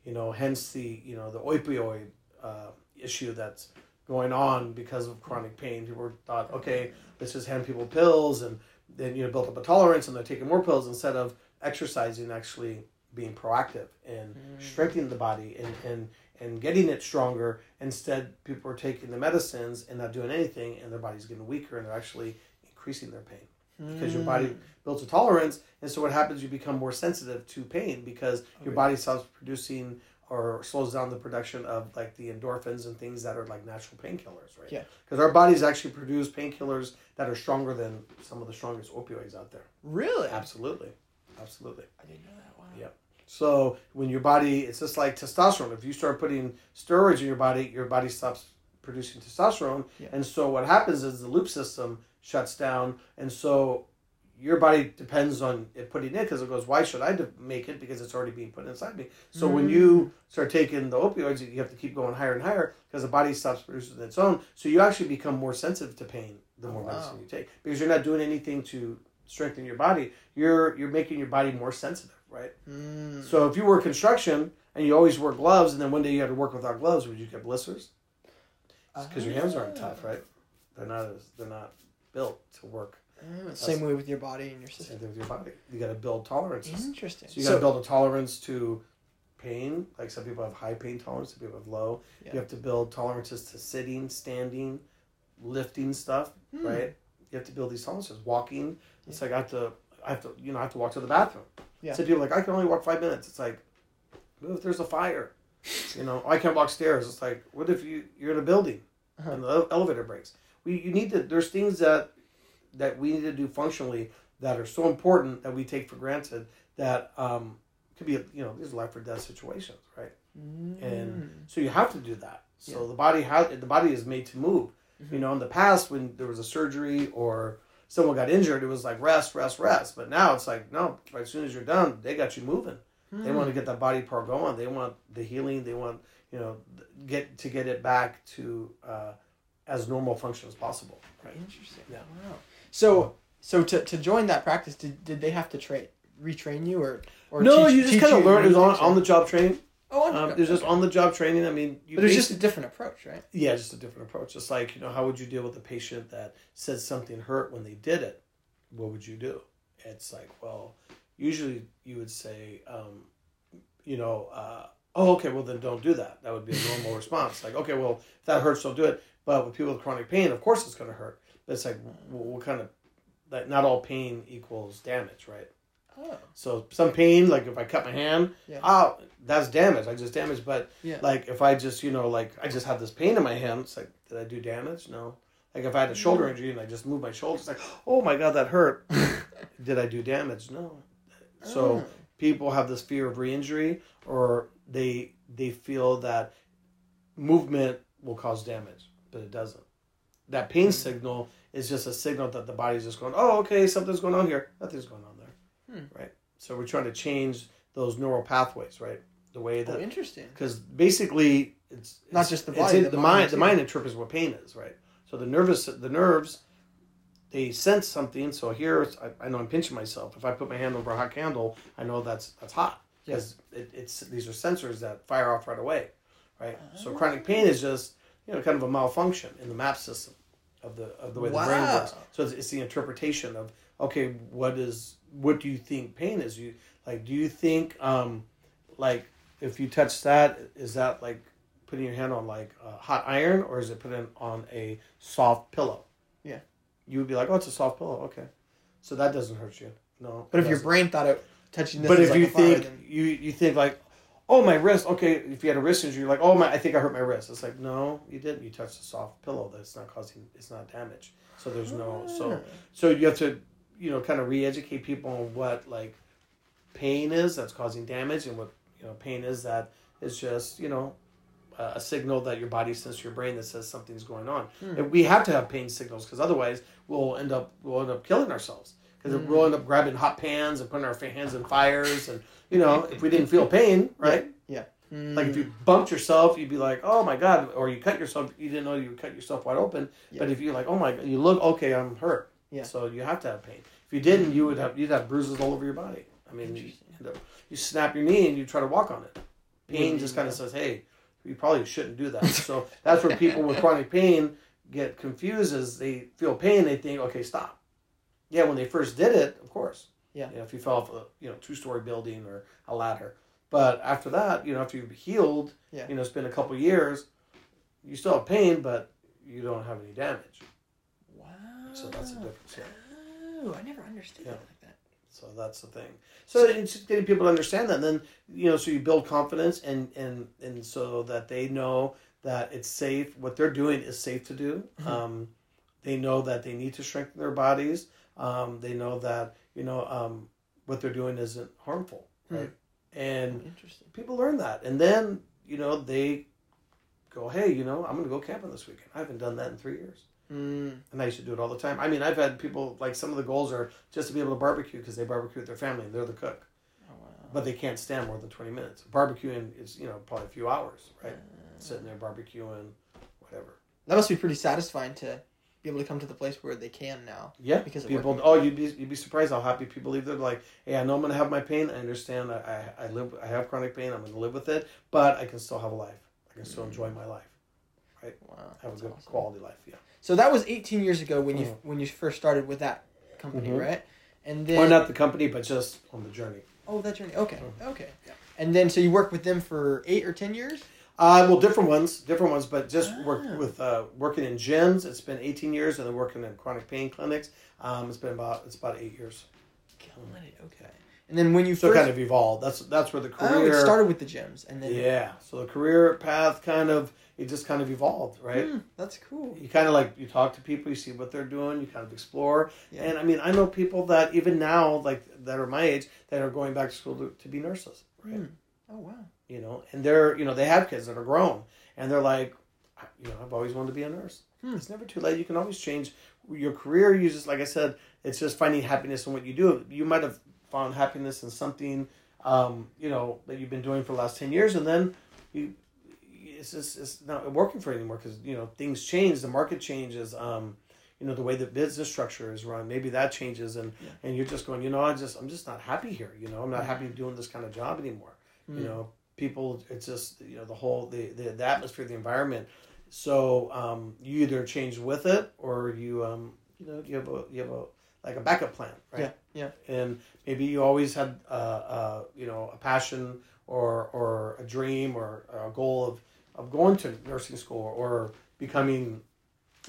you know, hence the you know the opioid uh, issue that's going on because of chronic pain. People thought, okay, let's just hand people pills, and then you know built up a tolerance, and they're taking more pills instead of exercising, actually being proactive and Mm. strengthening the body and and and getting it stronger. Instead, people are taking the medicines and not doing anything, and their body's getting weaker, and they're actually increasing their pain because your Mm. body builds a tolerance and so what happens you become more sensitive to pain because your Okay. body stops producing or slows down the production of like the endorphins and things that are like natural painkillers right Yeah. because our bodies actually produce painkillers that are stronger than some of the strongest opioids out there really? absolutely Absolutely. I didn't know that. Wow. Yeah. So when your body, it's just like testosterone. If you start putting steroids in your body, your body stops producing testosterone, Yeah. and so what happens is the loop system shuts down, and so your body depends on it putting it because it goes, why should I make it because it's already being put inside me. So when Mm. you start taking the opioids, you have to keep going higher and higher because the body stops producing its own. So you actually become more sensitive to pain the more Oh, wow. medicine you take because you're not doing anything to strengthen your body. You're you're making your body more sensitive, right? Mm. So if you work construction and you always wear gloves, and then one day you had to work without gloves, would you get blisters? Because your hands aren't tough, right? They're not as they're not built to work. Same way with your body and your system. Same thing with your body. You got to build tolerances. Interesting. So you got to build a tolerance to pain. Like some people have high pain tolerance, some people have low. Yeah. You have to build tolerances to sitting, standing, lifting stuff, Hmm. right? You have to build these tolerances. Walking. It's like I have to, I have to, you know, I have to walk to the bathroom. Yeah. Some people are like I can only walk five minutes. It's like, what if there's a fire? You know, I can't walk stairs. It's like, what if you you're in a building Uh-huh. and the elevator breaks? We you need to. There's things that that we need to do functionally that are so important that we take for granted that um, could be you know these life or death situations, right? And so you have to do that. So Mm. Yeah. the body has the body is made to move. Mhm. You know, in the past when there was a surgery or someone got injured, it was like rest, rest, rest. But now it's like no. As soon as you're done, they got you moving. Mm. They want to get that body part going. They want the healing. They want you know get to get it back to uh, as normal function as possible. Right. Interesting. Yeah. Wow. So so to, to join that practice, did, did they have to train retrain you or or no, teach- you just kind of learn. It was on, on the job training. Oh, on Um, the it was just on the job training. I mean, you But it's just a different approach, right? yeah, just a different approach. Just like you know, how would you deal with a patient that said something hurt when they did it? What would you do? It's like, well, usually you would say, um, you know, uh, oh, okay, well then don't do that. That would be a normal response. Like, okay, well if that hurts, don't do it. But with people with chronic pain, of course it's going to hurt. It's like, well, what kind of like not all pain equals damage, right? Oh. So some pain, like if I cut my hand, Yeah. oh, that's damage. I just damaged. But Yeah. like if I just, you know, like I just had this pain in my hand, it's like, did I do damage? No. Like if I had a shoulder injury and I just moved my shoulder, it's like, oh my god, that hurt. did I do damage? No. So Oh. people have this fear of re-injury, or they they feel that movement will cause damage, but it doesn't. That pain Hmm. signal is just a signal that the body's just going, oh, okay, something's going on here. Nothing's going on there, Hmm. right? So we're trying to change those neural pathways, right? The way Oh, that interesting. because basically it's Not it's- just the body, the the, mind. The mind interprets what pain is, right? So the nervous, the nerves, they sense something. So here, I, I know I'm pinching myself. If I put my hand over a hot candle, I know that's that's hot because it, it's these are sensors that fire off right away, right? So chronic pain is just you know kind of a malfunction in the map system of the of the way the brain works. So it's, it's the interpretation of okay, what is what do you think pain is? You like do you think um like if you touch that is that like putting your hand on like a hot iron or is it putting on a soft pillow? Yeah. You would be like, oh, it's a soft pillow. Okay, so that doesn't hurt you. No. But if your doesn't. brain thought it touching this but is if like you a fire, think then- you you think like, oh my wrist. Okay, if you had a wrist injury, you're like, oh my, I think I hurt my wrist. It's like, no, you didn't. You touched a soft pillow. That's not causing. It's not damage. So there's no. So Ah. so you have to, you know, kind of re-educate people on what like pain is that's causing damage, and what you know pain is that is just you know a, a signal that your body sends to your brain that says something's going on. Hmm. And we have to have pain signals because otherwise we'll end up we'll end up killing ourselves because Hmm. we'll end up grabbing hot pans and putting our hands in fires and you know if we didn't feel pain, right? Yeah. Like if Mm. you bumped yourself, you'd be like, "Oh my god!" Or you cut yourself, you didn't know you cut yourself wide open. But if you're like, "Oh my god," you look, "Okay, I'm hurt." Yeah. So you have to have pain. If you didn't, you would have you'd have bruises all over your body. I mean, you, end up- you snap your knee and you try to walk on it. Pain Yeah. just kind of says, "Hey, you probably shouldn't do that." so that's where people with chronic pain get confused. Is they feel pain, they think, "Okay, stop." Yeah, when they first did it, of course. Yeah. You know, if you fell off a you know two story building or a ladder, but after that, you know, after you've healed, Yeah. you know, it's been a couple years, you still have pain, but you don't have any damage. Wow. So that's the difference. Yeah. Oh, I never understood Yeah. that like that. So that's the thing. So it's just getting people to understand that. And then you know, so you build confidence, and and and so that they know that it's safe. What they're doing is safe to do. Mhm. Um, they know that they need to strengthen their bodies. Um, they know that you know um, what they're doing isn't harmful, Hmm. right? And Interesting. people learn that, and then you know they go, hey, you know, I'm going to go camping this weekend. I haven't done that in three years. Mm. And I used to do it all the time. I mean, I've had people like some of the goals are just to be able to barbecue because they barbecue with their family and they're the cook, Oh wow. but they can't stand more than twenty minutes. Barbecuing is you know probably a few hours, right? Sitting there barbecuing, whatever. That must be pretty satisfying to be able to come to the place where they can now. Yeah, Because of people. Oh, you'd be you'd be surprised how happy people leave. They're like, "Hey, I know I'm gonna have my pain. I understand. I, I, I live. I have chronic pain. I'm gonna live with it, but I can still have a life. I can still enjoy my life. Right? Wow. Have a good awesome. quality life. Yeah. So that was 18 years ago when you Mhm. when you first started with that company, Mhm. right? And then Or not the company, but just on the journey. oh that journey. Okay, Mhm. okay. Yeah. And then so you worked with them for eight or ten years. Uh, well, different ones, different ones, but just Ah. work with uh, working in gyms. It's been 18 years, and then working in chronic pain clinics. Um, it's been about it's about eight years. Got it. Okay. And then when you So first kind of evolved. That's that's where the oh, career it started with the gyms, and then Yeah. So the career path kind of it just kind of evolved, right? Hmm, that's cool. You kind of like you talk to people, you see what they're doing, you kind of explore. Yeah. And I mean, I know people that even now, like that are my age, that are going back to school to, to be nurses, right? Hmm. Oh wow. You know, and they're you know they have kids that are grown, and they're like, you know, I've always wanted to be a nurse. Hmm. It's never too late. You can always change your career. You just like I said, it's just finding happiness in what you do. You might have found happiness in something, um, you know, that you've been doing for the last ten years, and then you. It's just it's not working for you anymore because you know things change, the market changes, um, you know the way the business structure is run. Maybe that changes, and Yeah. and you're just going, you know, I just I'm just not happy here. You know, I'm not happy doing this kind of job anymore. You Mm. know, people, it's just you know the whole the the, the atmosphere, the environment. So um, you either change with it, or you um, you know you have a you have a like a backup plan, right? Yeah. Yeah. And maybe you always had uh, uh, you know a passion or or a dream or a goal of of going to nursing school or becoming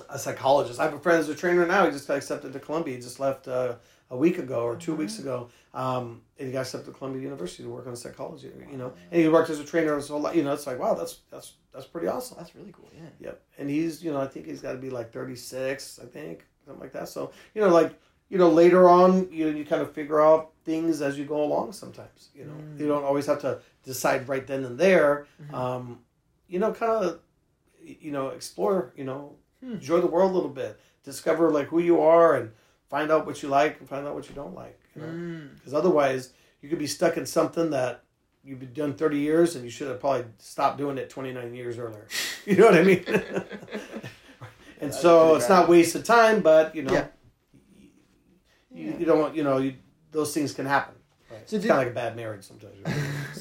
a psychologist. I have a friend who's a trainer now. He just got accepted to Columbia. He just left uh, a week ago or two weeks ago. Um, and he got accepted to Columbia University to work on psychology. You know, and he worked as a trainer his whole life. You know, it's like wow, that's that's that's pretty awesome. That's really cool. Yeah. Yep. And he's, you know, I think he's got to be like 36, I think, something like that. So, you know, like, you know, later on, you know, you kind of figure out things as you go along sometimes, you know. Mm. You don't always have to decide right then and there. Mhm. Um, you know, kind of, you know, explore, you know, Hmm. enjoy the world a little bit, discover like who you are and find out what you like and find out what you don't like, you know. Mm. Because otherwise, you could be stuck in something that you've been done 30 years and you should have probably stopped doing it 29 years earlier. You know what I mean? and so it's bad. waste of time, but you know, Yeah. you, you don't want, you know, you, those things can happen. Right? So it's kind of like a bad marriage sometimes.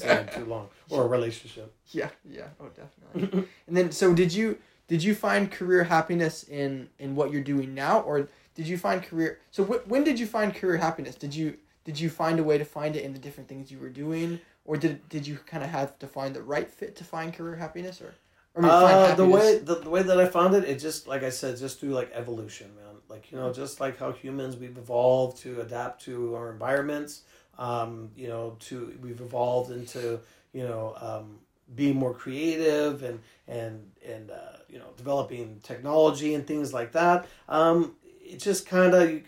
Right? Too long or a relationship. Yeah. Yeah. Oh, definitely. and then, so did you did you find career happiness in in what you're doing now, or did you find career? So wh- when did you find career happiness? Did you did you find a way to find it in the different things you were doing, or did did you kind of have to find the right fit to find career happiness, or? or I mean, find Uh, the way the, the way that I found it, it just like I said, just through like evolution, man. Like you know, just like how humans we've evolved to adapt to our environments. Um, you know, to we've evolved into you know um, being more creative and and and uh, you know developing technology and things like that. Um, it just kind of you,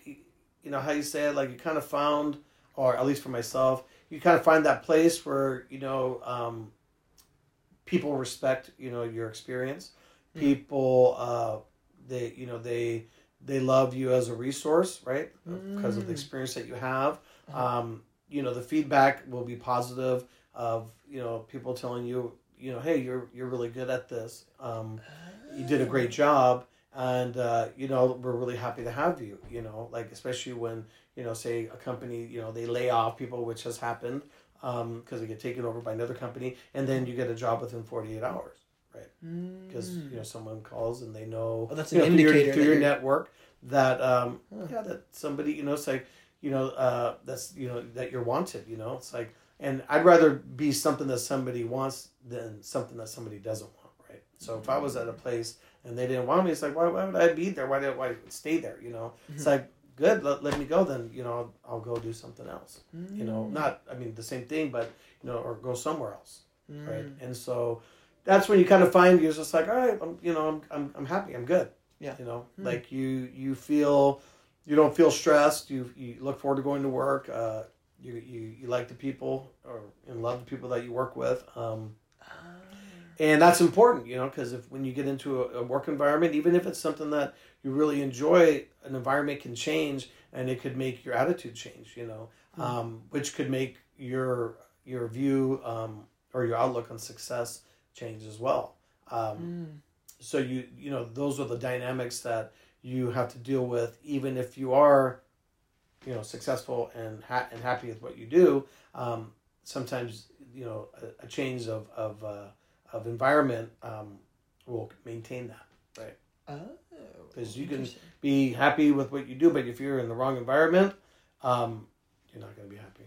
you know how you say it, like you kind of found, or at least for myself, you kind of find that place where you know. Um, people respect you know your experience Mm. people uh they you know they they love you as a resource right because of the Mm. experience that you have Uh-huh. um you know the feedback will be positive of you know people telling you you know hey you're you're really good at this um you did a great job and uh, you know we're really happy to have you you know like especially when you know say a company you know they lay off people which has happened because they get taken over by another company and then you get a job within 48 hours right because Mm. you know someone calls and they know Oh, that's an know, through indicator your, through your network that um Huh. yeah that somebody you know it's like you know uh that's you know that you're wanted you know it's like and i'd rather be something that somebody wants than something that somebody doesn't want right so if i was at a place and they didn't want me it's like why, why would i be there why did why stay there you know it's Mhm. like good let, let me go then you know I'll, I'll go do something else you know Mm. not i mean the same thing but you know or go somewhere else Mm. right? And so that's when you kind of find you're just like, all right, I'm, you know, I'm, I'm, I'm happy, I'm good. Yeah. You know, Hmm. like you, you feel, you don't feel stressed. You, you look forward to going to work. Uh, you, you you like the people or and love the people that you work with. Um, and that's important, you know, because if when you get into a, a work environment, even if it's something that you really enjoy, an environment can change, and it could make your attitude change, you know, um, which could make your your view um, or your outlook on success change as well. Um, Mm. so you you know those are the dynamics that you have to deal with even if you are you know successful and ha- and happy with what you do um, sometimes you know a, a change of of, uh, of environment um, will maintain that right Oh. 'Cause you can- be happy with what you do but if you're in the wrong environment um, you're not going to be happy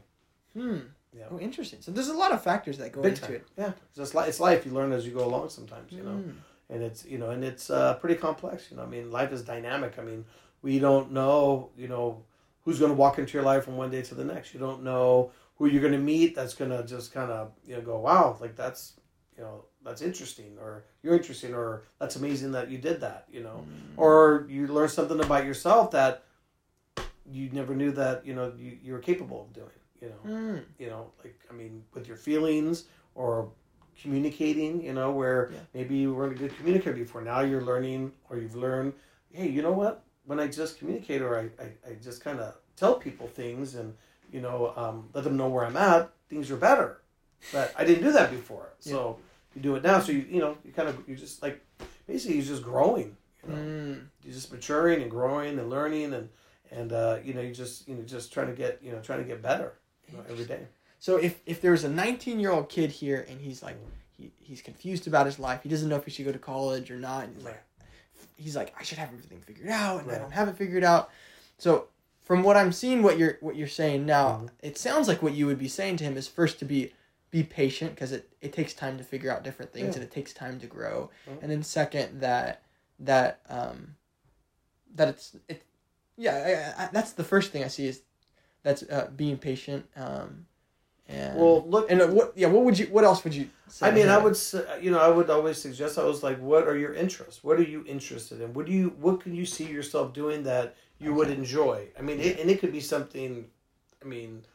Hmm. yeah Oh, interesting. So there's a lot of factors that go big into time it. yeah it's li- it's life you learn as you go along sometimes you know Mm. and it's you know and it's uh, pretty complex you know i mean life is dynamic i mean we don't know you know who's going to walk into your life from one day to the next you don't know who you're going to meet that's going to just kind of you know go wow like that's you know that's interesting or you're interesting or that's amazing that you did that you know Mm. or you learn something about yourself that you never knew that you know you, you were capable of doing you know Mm. you know like i mean with your feelings or communicating you know where Yeah. maybe you weren't a good communicator before now you're learning or you've learned hey you know what when i just communicate or i, I, I just kind of tell people things and you know um, let them know where i'm at things are better but i didn't do that before so you do it now so you you know you kind of you just like basically you're just growing you know Mm. you're just maturing and growing and learning and and uh, you know you just you know just trying to get you know trying to get better you know, every day So if if there's a 19 year old kid here and he's like he, he's confused about his life, he doesn't know if he should go to college or not. And he's like he's like I should have everything figured out and I don't have it figured out. So from what I'm seeing, what you're what you're saying now, Mhm. it sounds like what you would be saying to him is first to be be patient because it, it takes time to figure out different things Yeah. and it takes time to grow. Mhm. And then second that that um that it's it yeah I, I, that's the first thing I see is that's uh, being patient um and well look and uh, what yeah what would you what else would you say I mean, I would, say, you know, I would always suggest. I was like, "What are your interests? What are you interested in? What do you, what can you see yourself doing that you would enjoy? I mean, it, and it could be something. I mean,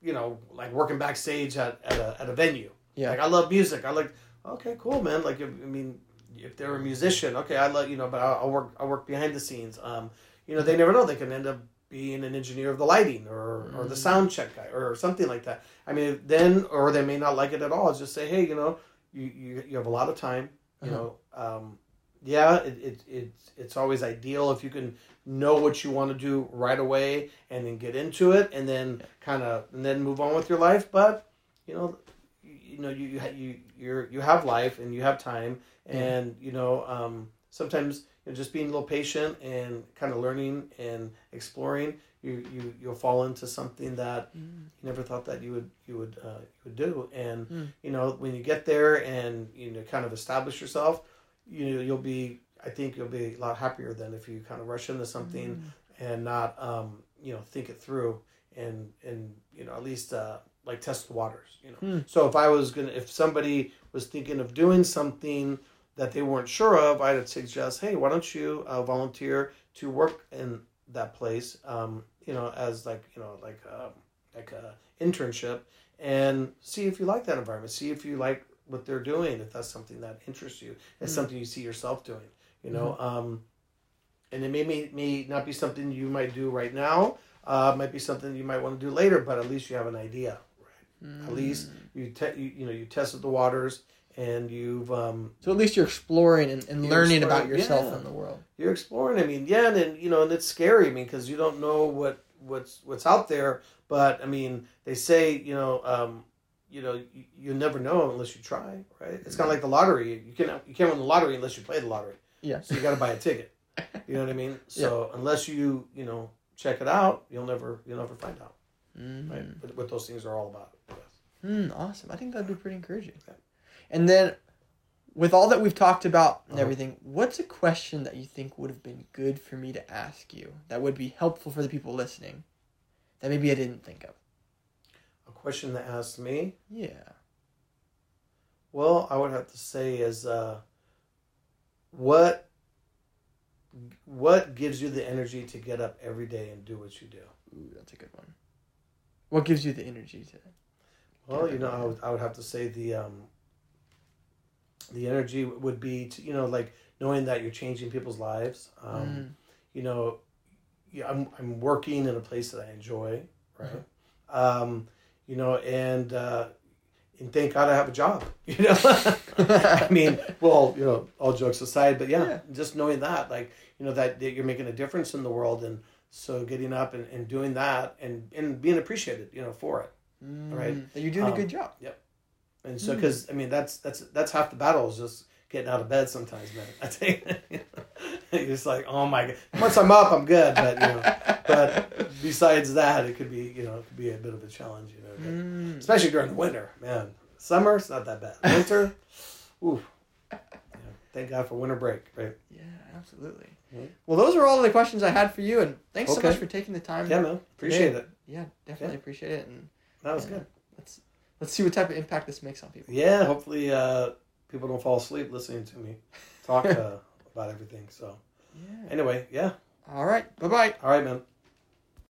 you know, like working backstage at, at a at a venue. Yeah. Like I love music. I like. Okay, cool, man. Like, I mean, if they're a musician, okay, I love you know, but I'll, I'll work. I work behind the scenes. Um, you know, they never know. They can end up being an engineer of the lighting or or the Mm. sound check guy or something like that. I mean, then or they may not like it at all. Just say, hey, you know, you you, you have a lot of time. You Uh-huh. know, um, yeah, it, it it's it's always ideal if you can know what you want to do right away and then get into it and then kind of and then move on with your life. But you know, you, know you you you you're, you have life and you have time and you know um, sometimes you know, just being a little patient and kind of learning and exploring you, you you'll fall into something that Mm. you never thought that you would you would uh, you would do and Mm. you know when you get there and you know kind of establish yourself you know you'll be I think you'll be a lot happier than if you kind of rush into something and not um, you know think it through and and you know at least uh, like test the waters you know Hmm. so if I was gonna if somebody was thinking of doing something that they weren't sure of I'd suggest hey why don't you uh, volunteer to work in that place um, you know as like you know like um, like a internship and see if you like that environment see if you like what they're doing if that's something that interests you it's Mm. something you see yourself doing you know um, and it may, may may not be something you might do right now uh, might be something you might want to do later but at least you have an idea right at least you, te- you you know you tested the waters and you've um, so at least you're exploring and, and You're learning about yourself yeah. and the world you're exploring. I mean, yeah, and, and you know, and it's scary. I mean, because you don't know what what's what's out there. But I mean, they say you know, um, you know, you, you never know unless you try, right? It's kind of like the lottery. You can you can't win the lottery unless you play the lottery. Yeah So you got to buy a ticket. You know what I mean? So unless you you know check it out, you'll never you'll never find out, mm. right? What, what those things are all about. Hmm, awesome. I think that'd be pretty encouraging. Yeah. And then, with all that we've talked about and Uh-huh. everything, what's a question that you think would have been good for me to ask you that would be helpful for the people listening that maybe I didn't think of? A question that asked me. Yeah. Well, I would have to say is uh, what what gives you the energy to get up every day and do what you do? Ooh, that's a good one. What gives you the energy to? Well, you know, I would, I would have to say the um, the energy would be to you know like knowing that you're changing people's lives. Um, Mm. You know, yeah, I'm I'm working in a place that I enjoy, right? Um, you know, and uh, and thank God I have a job. You know, I mean, well, you know, all jokes aside, but yeah, Yeah. just knowing that, like, you know, that, that you're making a difference in the world, and so getting up and, and doing that, and and being appreciated, you know, for it. Right. And you're doing a Um, good job. Yep. And so, Mm. because I mean, that's that's that's half the battle is just getting out of bed sometimes, man. I think you're like, oh my god. Once I'm up, I'm good. But you know, but besides that, it could be you know it could be a bit of a challenge, you know, Mm. especially during the winter, man. Summer, it's not that bad. Winter, ooh. Yeah, thank God for winter break, right? Yeah, absolutely. Mhm. Well, those are all the questions I had for you, and thanks so much for taking the time. Yeah, man. Appreciate it. Yeah, definitely appreciate it, and That was Yeah. good. let's let's see what type of impact this makes on people. Yeah, hopefully uh, people don't fall asleep listening to me talk uh, about everything. So Yeah. anyway, yeah. All right. Bye bye. All right, man.